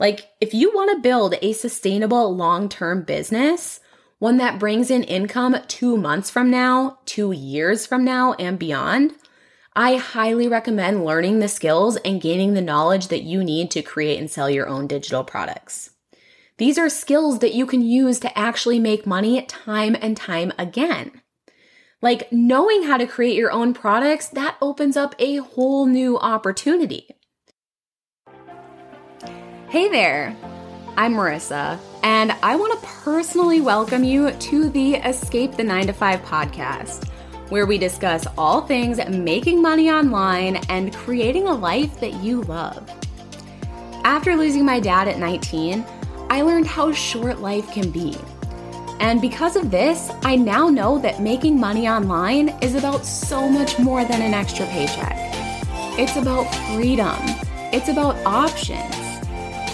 Like, if you want to build a sustainable long term business, one that brings in income two months from now, two years from now, and beyond, I highly recommend learning the skills and gaining the knowledge that you need to create and sell your own digital products. These are skills that you can use to actually make money time and time again. Like knowing how to create your own products, that opens up a whole new opportunity. Hey there, I'm Marissa, and I want to personally welcome you to the Escape the 9 to 5 podcast, where we discuss all things making money online and creating a life that you love. After losing my dad at 19, I learned how short life can be. And because of this, I now know that making money online is about so much more than an extra paycheck. It's about freedom, it's about options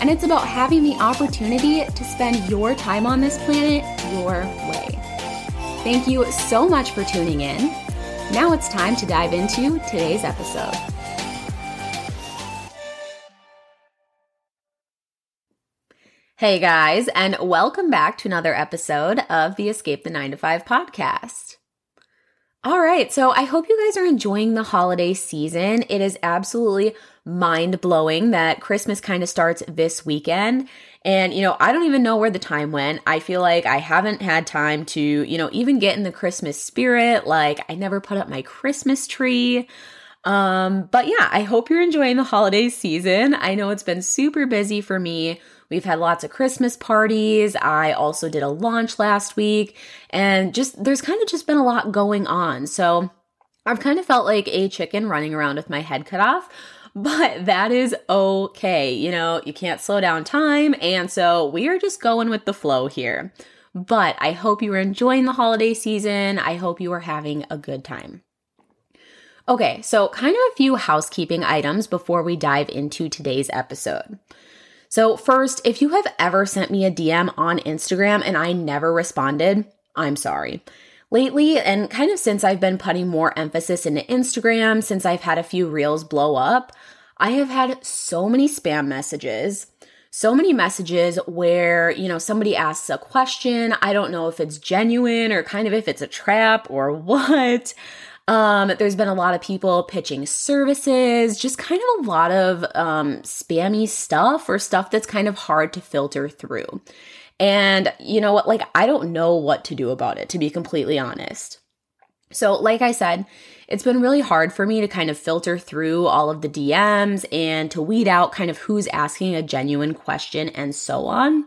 and it's about having the opportunity to spend your time on this planet your way. Thank you so much for tuning in. Now it's time to dive into today's episode. Hey guys, and welcome back to another episode of the Escape the 9 to 5 podcast. All right, so I hope you guys are enjoying the holiday season. It is absolutely mind blowing that Christmas kind of starts this weekend. And, you know, I don't even know where the time went. I feel like I haven't had time to, you know, even get in the Christmas spirit. Like, I never put up my Christmas tree. Um, but yeah, I hope you're enjoying the holiday season. I know it's been super busy for me. We've had lots of Christmas parties. I also did a launch last week, and just there's kind of just been a lot going on. So I've kind of felt like a chicken running around with my head cut off but that is okay. You know, you can't slow down time. And so we are just going with the flow here. But I hope you are enjoying the holiday season. I hope you are having a good time. Okay, so kind of a few housekeeping items before we dive into today's episode. So, first, if you have ever sent me a DM on Instagram and I never responded, I'm sorry. Lately, and kind of since I've been putting more emphasis into Instagram, since I've had a few reels blow up, I have had so many spam messages, so many messages where, you know, somebody asks a question. I don't know if it's genuine or kind of if it's a trap or what. Um, there's been a lot of people pitching services, just kind of a lot of um, spammy stuff or stuff that's kind of hard to filter through. And you know what? Like, I don't know what to do about it, to be completely honest. So, like I said, it's been really hard for me to kind of filter through all of the DMs and to weed out kind of who's asking a genuine question and so on.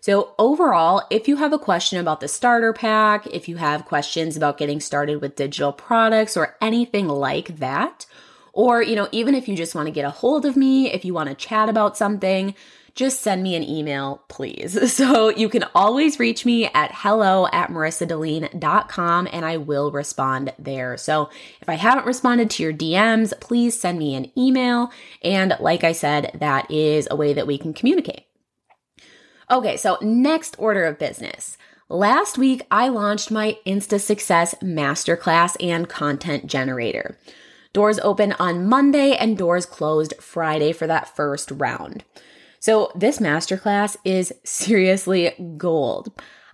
So, overall, if you have a question about the starter pack, if you have questions about getting started with digital products or anything like that, or, you know, even if you just want to get a hold of me, if you want to chat about something, just send me an email, please. So you can always reach me at hello at marissadeline.com and I will respond there. So if I haven't responded to your DMs, please send me an email. And like I said, that is a way that we can communicate. Okay, so next order of business. Last week, I launched my Insta Success Masterclass and Content Generator. Doors open on Monday and doors closed Friday for that first round. So, this masterclass is seriously gold.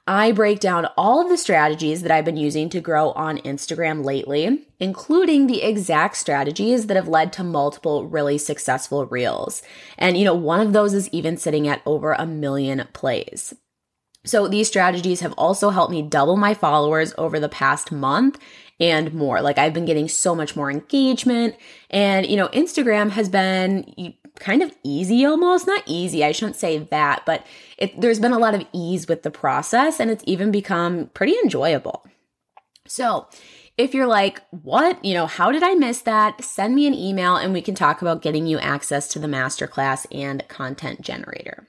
I break down all of the strategies that I've been using to grow on Instagram lately, including the exact strategies that have led to multiple really successful reels. And, you know, one of those is even sitting at over a million plays. So, these strategies have also helped me double my followers over the past month and more. Like, I've been getting so much more engagement. And, you know, Instagram has been kind of easy almost not easy i shouldn't say that but it, there's been a lot of ease with the process and it's even become pretty enjoyable. So if you're like what? You know how did i miss that? Send me an email and we can talk about getting you access to the masterclass and content generator.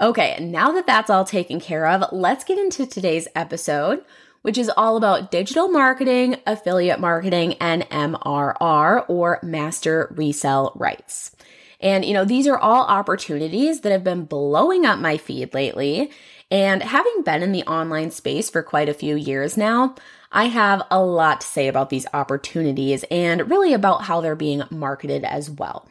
Okay now that that's all taken care of let's get into today's episode which is all about digital marketing, affiliate marketing, and MRR or master resell rights. And, you know, these are all opportunities that have been blowing up my feed lately. And having been in the online space for quite a few years now, I have a lot to say about these opportunities and really about how they're being marketed as well.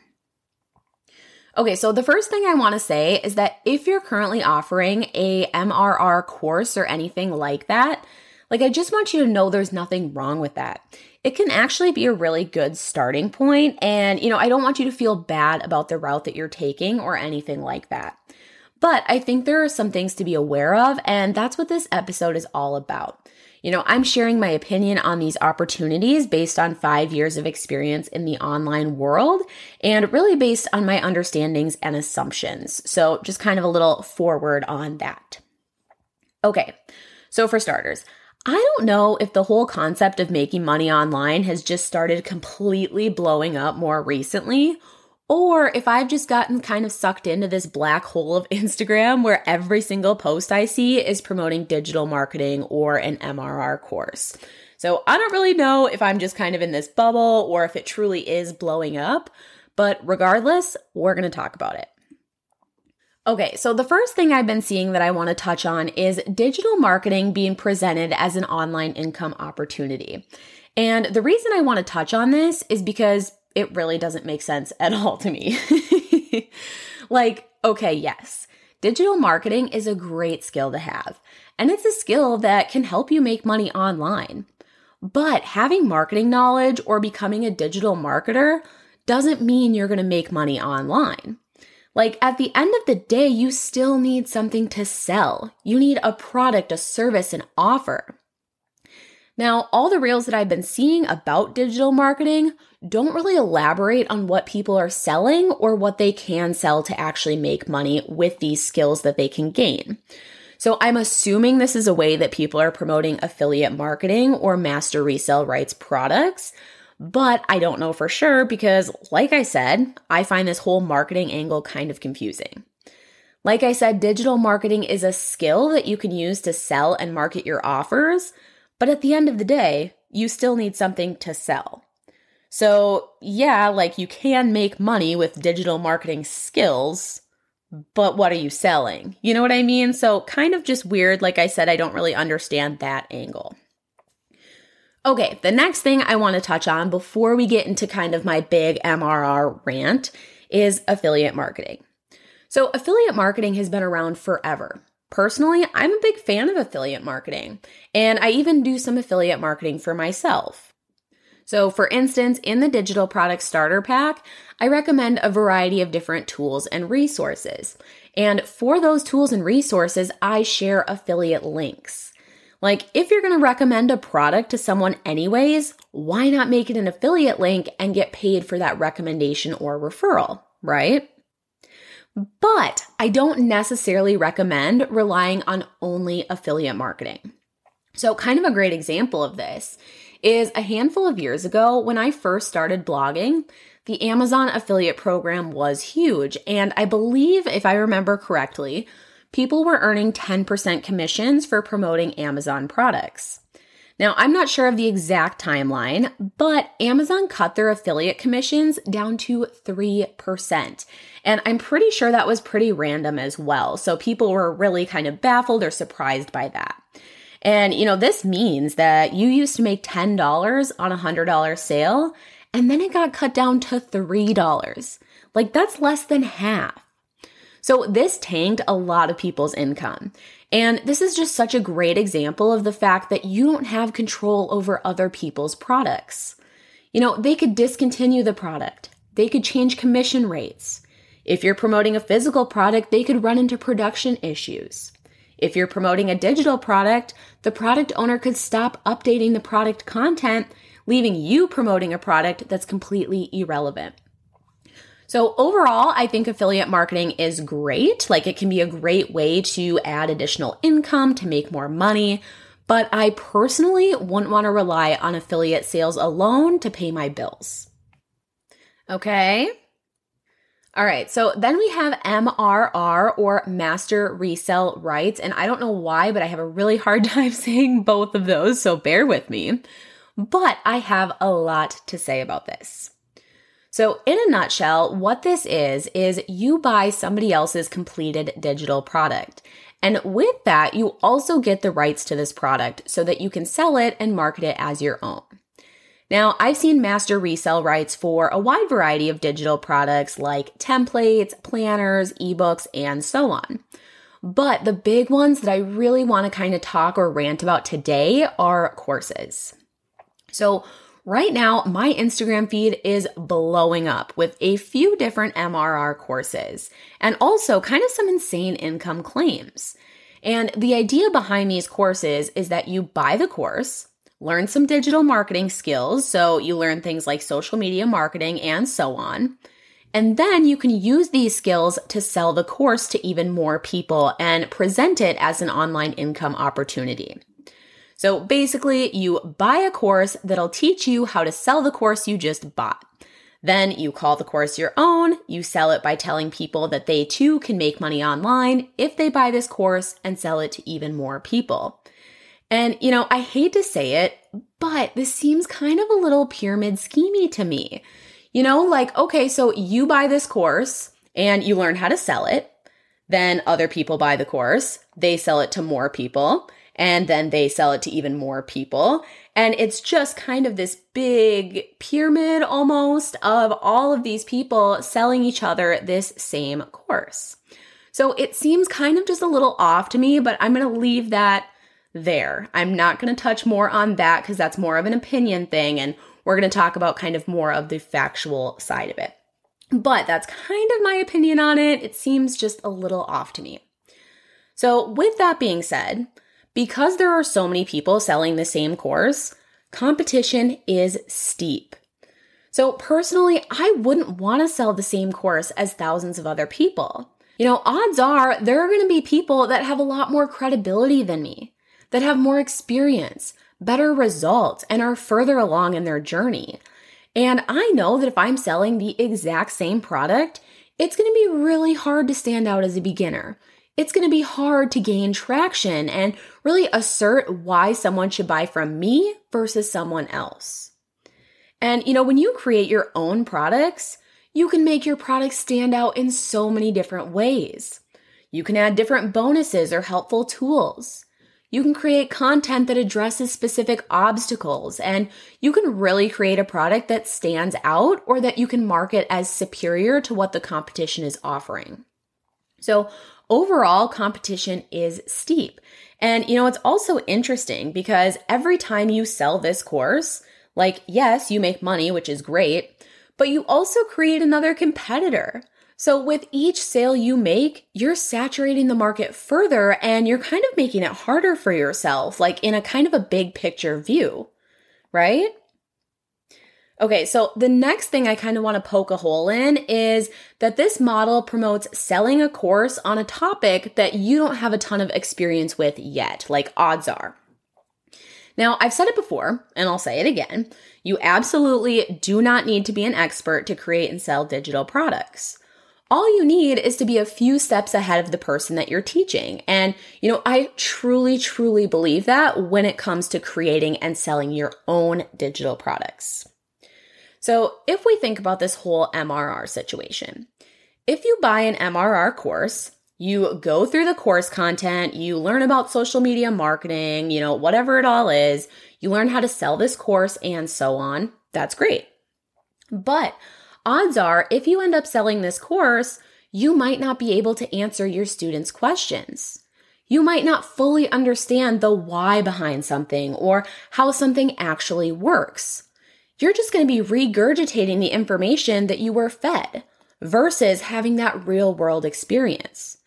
Okay, so the first thing I want to say is that if you're currently offering a MRR course or anything like that, like I just want you to know there's nothing wrong with that. It can actually be a really good starting point and you know, I don't want you to feel bad about the route that you're taking or anything like that. But I think there are some things to be aware of and that's what this episode is all about. You know, I'm sharing my opinion on these opportunities based on five years of experience in the online world and really based on my understandings and assumptions. So, just kind of a little forward on that. Okay, so for starters, I don't know if the whole concept of making money online has just started completely blowing up more recently or if I've just gotten kind of sucked into this black hole of Instagram where every single post I see is promoting digital marketing or an MRR course. So I don't really know if I'm just kind of in this bubble or if it truly is blowing up, but regardless, we're to talk about it. Okay, so the first thing I've been seeing that I want to touch on is digital marketing being presented as an online income opportunity. And the reason I want to touch on this is because it really doesn't make sense at all to me. like, okay, yes, digital marketing is a great skill to have, and it's a skill that can help you make money online. But having marketing knowledge or becoming a digital marketer doesn't mean you're going to make money online. Like at the end of the day, you still need something to sell. You need a product, a service, an offer. Now, all the reels that I've been seeing about digital marketing don't really elaborate on what people are selling or what they can sell to actually make money with these skills that they can gain. So I'm assuming this is a way that people are promoting affiliate marketing or master resale rights products, but I don't know for sure because, like I said, I find this whole marketing angle kind of confusing. Like I said, digital marketing is a skill that you can use to sell and market your offers, but at the end of the day, you still need something to sell. So, yeah, like you can make money with digital marketing skills, but what are you selling? You know what I mean? So, kind of just weird. Like I said, I don't really understand that angle. Okay, the next thing I want to touch on before we get into kind of my big MRR rant is affiliate marketing. So, affiliate marketing has been around forever. Personally, I'm a big fan of affiliate marketing, and I even do some affiliate marketing for myself. So, for instance, in the digital product starter pack, I recommend a variety of different tools and resources. And for those tools and resources, I share affiliate links. Like, if you're gonna recommend a product to someone anyways, why not make it an affiliate link and get paid for that recommendation or referral, right? But I don't necessarily recommend relying on only affiliate marketing. So, kind of a great example of this is a handful of years ago when I first started blogging, the Amazon affiliate program was huge. And I believe, if I remember correctly, people were earning 10% commissions for promoting Amazon products. Now, I'm not sure of the exact timeline, but Amazon cut their affiliate commissions down to 3%. And I'm pretty sure that was pretty random as well. So people were really kind of baffled or surprised by that. And, you know, this means that you used to make $10 on a $100 sale, and then it got cut down to $3. Like, that's less than half. So, this tanked a lot of people's income. And this is just such a great example of the fact that you don't have control over other people's products. You know, they could discontinue the product, they could change commission rates. If you're promoting a physical product, they could run into production issues. If you're promoting a digital product, the product owner could stop updating the product content, leaving you promoting a product that's completely irrelevant. So, overall, I think affiliate marketing is great. Like, it can be a great way to add additional income to make more money. But I personally wouldn't want to rely on affiliate sales alone to pay my bills. Okay. All right, so then we have MRR or Master resell Rights. And I don't know why, but I have a really hard time saying both of those, so bear with me. But I have a lot to say about this. So, in a nutshell, what this is, is you buy somebody else's completed digital product. And with that, you also get the rights to this product so that you can sell it and market it as your own. Now, I've seen master resale rights for a wide variety of digital products like templates, planners, ebooks, and so on. But the big ones that I really want to kind of talk or rant about today are courses. So, right now, my Instagram feed is blowing up with a few different MRR courses and also kind of some insane income claims. And the idea behind these courses is that you buy the course, learn some digital marketing skills. So you learn things like social media marketing and so on. And then you can use these skills to sell the course to even more people and present it as an online income opportunity. So basically, you buy a course that'll teach you how to sell the course you just bought. Then you call the course your own, you sell it by telling people that they too can make money online if they buy this course and sell it to even more people. And, you know, I hate to say it, but this seems kind of a little pyramid schemey to me. You know, like, okay, so you buy this course and you learn how to sell it. Then other people buy the course, they sell it to more people, and then they sell it to even more people. And it's just kind of this big pyramid almost of all of these people selling each other this same course. So it seems kind of just a little off to me, but I'm going to leave that there. I'm not going to touch more on that because that's more of an opinion thing. And we're going to talk about kind of more of the factual side of it. But that's kind of my opinion on it. It seems just a little off to me. So, with that being said, because there are so many people selling the same course, competition is steep. So, personally, I wouldn't want to sell the same course as thousands of other people. You know, odds are there are going to be people that have a lot more credibility than me that have more experience, better results, and are further along in their journey. And I know that if I'm selling the exact same product, it's going to be really hard to stand out as a beginner. It's going to be hard to gain traction and really assert why someone should buy from me versus someone else. And you know, when you create your own products, you can make your products stand out in so many different ways. You can add different bonuses or helpful tools. You can create content that addresses specific obstacles and you can really create a product that stands out or that you can market as superior to what the competition is offering. So overall competition is steep. And you know, it's also interesting because every time you sell this course, like yes, you make money, which is great, but you also create another competitor. So with each sale you make, you're saturating the market further and you're kind of making it harder for yourself, like in a kind of a big picture view, right? Okay, so the next thing I kind of want to poke a hole in is that this model promotes selling a course on a topic that you don't have a ton of experience with yet, like odds are. Now, I've said it before, and I'll say it again. You absolutely do not need to be an expert to create and sell digital products all you need is to be a few steps ahead of the person that you're teaching. And, you know, I truly, truly believe that when it comes to creating and selling your own digital products. So, if we think about this whole MRR situation, if you buy an MRR course, you go through the course content, you learn about social media marketing, you know, whatever it all is, you learn how to sell this course and so on. That's great. But odds are if you end up selling this course, you might not be able to answer your students' questions. You might not fully understand the why behind something or how something actually works. You're just going to be regurgitating the information that you were fed versus having that real world experience,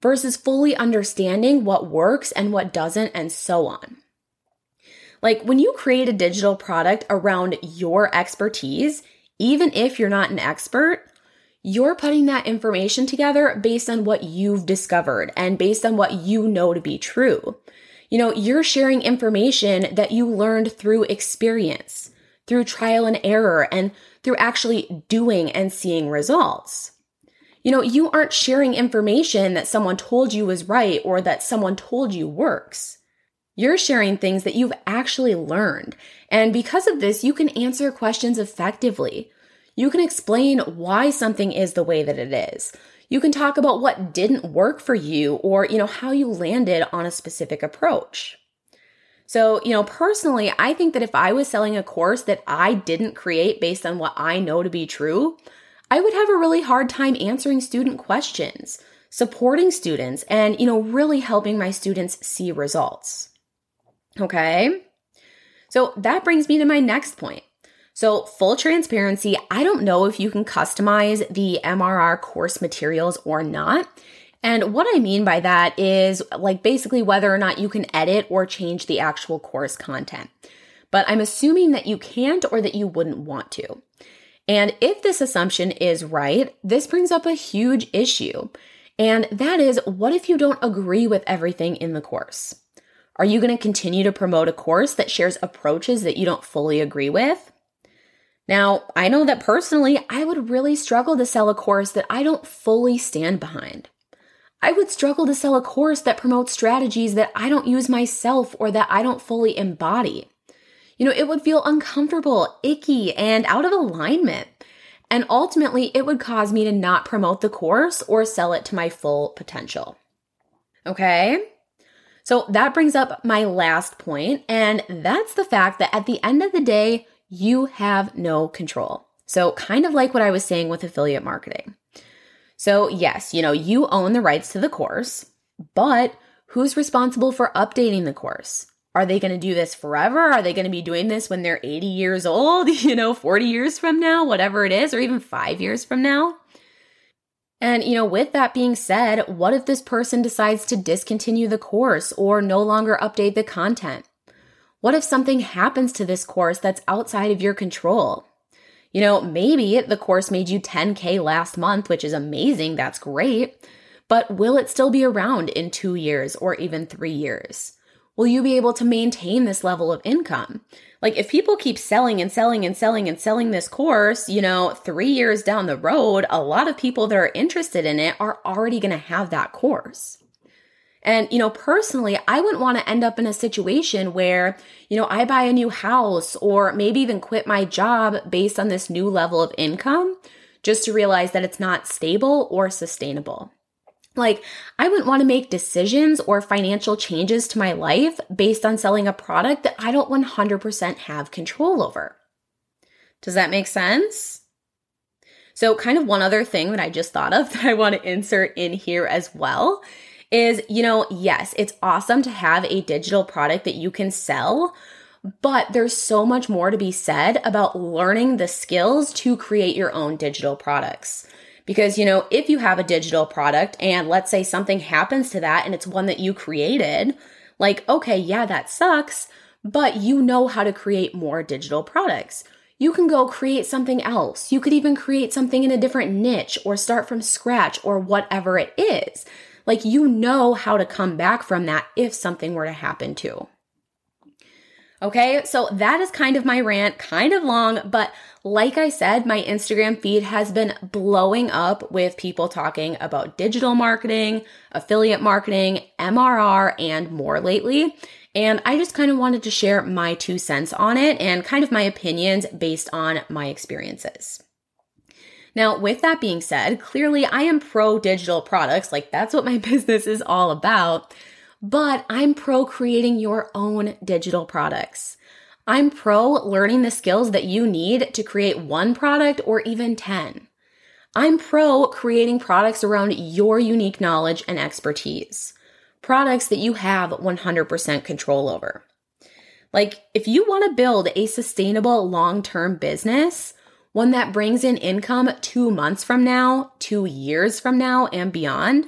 versus fully understanding what works and what doesn't, and so on. Like when you create a digital product around your expertise, even if you're not an expert, you're putting that information together based on what you've discovered and based on what you know to be true. You know, you're sharing information that you learned through experience, through trial and error, and through actually doing and seeing results. You know, you aren't sharing information that someone told you was right or that someone told you works. You're sharing things that you've actually learned. And because of this, you can answer questions effectively. You can explain why something is the way that it is. You can talk about what didn't work for you or, you know, how you landed on a specific approach. So, you know, personally, I think that if I was selling a course that I didn't create based on what I know to be true, I would have a really hard time answering student questions, supporting students, and, you know, really helping my students see results. Okay? So that brings me to my next point. So, full transparency, I don't know if you can customize the MRR course materials or not. And what I mean by that is like basically whether or not you can edit or change the actual course content. But I'm assuming that you can't or that you wouldn't want to. And if this assumption is right, this brings up a huge issue. And that is, what if you don't agree with everything in the course? Are you going to continue to promote a course that shares approaches that you don't fully agree with? Now, I know that personally, I would really struggle to sell a course that I don't fully stand behind. I would struggle to sell a course that promotes strategies that I don't use myself or that I don't fully embody. You know, it would feel uncomfortable, icky, and out of alignment. And ultimately, it would cause me to not promote the course or sell it to my full potential. Okay? So that brings up my last point, and that's the fact that at the end of the day, you have no control. So, kind of like what I was saying with affiliate marketing. So, yes, you know, you own the rights to the course, but who's responsible for updating the course? Are they going to do this forever? Are they going to be doing this when they're 80 years old, you know, 40 years from now, whatever it is, or even five years from now? And, you know, with that being said, what if this person decides to discontinue the course or no longer update the content? What if something happens to this course that's outside of your control? You know, maybe the course made you 10K last month, which is amazing. That's great. But will it still be around in two years or even three years? Will you be able to maintain this level of income? Like, if people keep selling and selling and selling and selling this course, you know, three years down the road, a lot of people that are interested in it are already going to have that course. And, you know, personally, I wouldn't want to end up in a situation where, you know, I buy a new house or maybe even quit my job based on this new level of income just to realize that it's not stable or sustainable. Like, I wouldn't want to make decisions or financial changes to my life based on selling a product that I don't 100% have control over. Does that make sense? So, kind of one other thing that I just thought of that I want to insert in here as well is, you know, yes, it's awesome to have a digital product that you can sell, but there's so much more to be said about learning the skills to create your own digital products. Because, you know, if you have a digital product and let's say something happens to that and it's one that you created, like, okay, yeah, that sucks, but you know how to create more digital products. You can go create something else. You could even create something in a different niche or start from scratch or whatever it is. Like you know how to come back from that if something were to happen too. Okay, so that is kind of my rant, kind of long, but like I said, my Instagram feed has been blowing up with people talking about digital marketing, affiliate marketing, MRR, and more lately. And I just kind of wanted to share my two cents on it and kind of my opinions based on my experiences. Now, with that being said, clearly I am pro digital products, like that's what my business is all about, but I'm pro creating your own digital products. I'm pro learning the skills that you need to create one product or even 10. I'm pro creating products around your unique knowledge and expertise, products that you have 100% control over. Like, if you want to build a sustainable long term business, one that brings in income two months from now, two years from now, and beyond,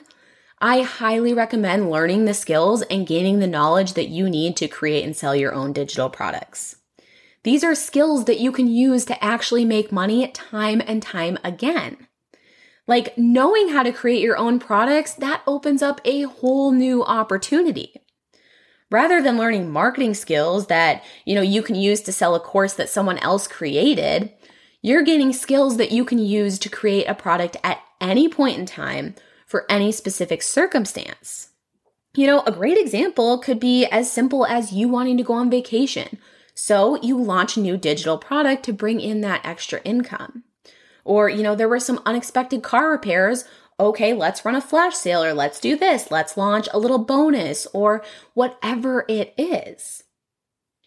I highly recommend learning the skills and gaining the knowledge that you need to create and sell your own digital products. These are skills that you can use to actually make money time and time again. Like knowing how to create your own products, that opens up a whole new opportunity. Rather than learning marketing skills that, you know, you can use to sell a course that someone else created, you're gaining skills that you can use to create a product at any point in time for any specific circumstance. You know, a great example could be as simple as you wanting to go on vacation. So you launch a new digital product to bring in that extra income. Or, you know, there were some unexpected car repairs. Okay, let's run a flash sale or let's do this. Let's launch a little bonus or whatever it is.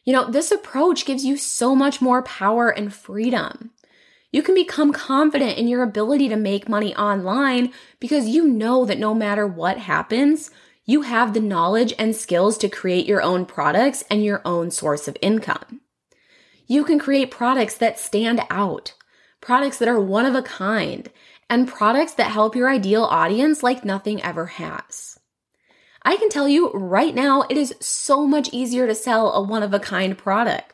You know, this approach gives you so much more power and freedom. You can become confident in your ability to make money online because you know that no matter what happens, you have the knowledge and skills to create your own products and your own source of income. You can create products that stand out, products that are one of a kind, and products that help your ideal audience like nothing ever has. I can tell you right now, it is so much easier to sell a one of a kind product.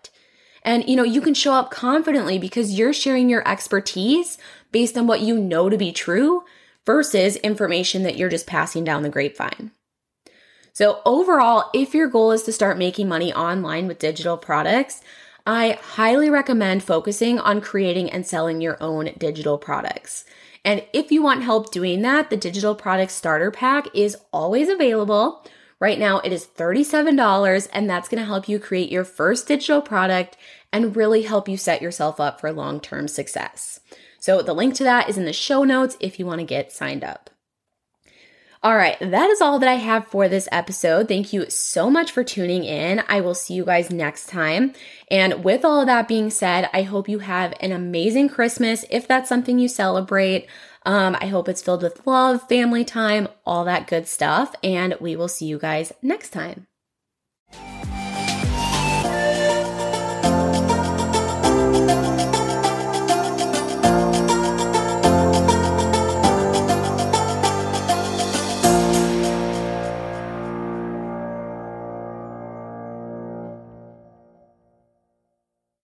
And you know, you can show up confidently because you're sharing your expertise based on what you know to be true versus information that you're just passing down the grapevine. So, overall, if your goal is to start making money online with digital products, I highly recommend focusing on creating and selling your own digital products. And if you want help doing that, the Digital Product Starter Pack is always available. Right now, it is $37, and that's going to help you create your first digital product and really help you set yourself up for long term success. So, the link to that is in the show notes if you want to get signed up. All right, that is all that I have for this episode. Thank you so much for tuning in. I will see you guys next time. And with all of that being said, I hope you have an amazing Christmas if that's something you celebrate. Um, I hope it's filled with love, family time, all that good stuff. And we will see you guys next time.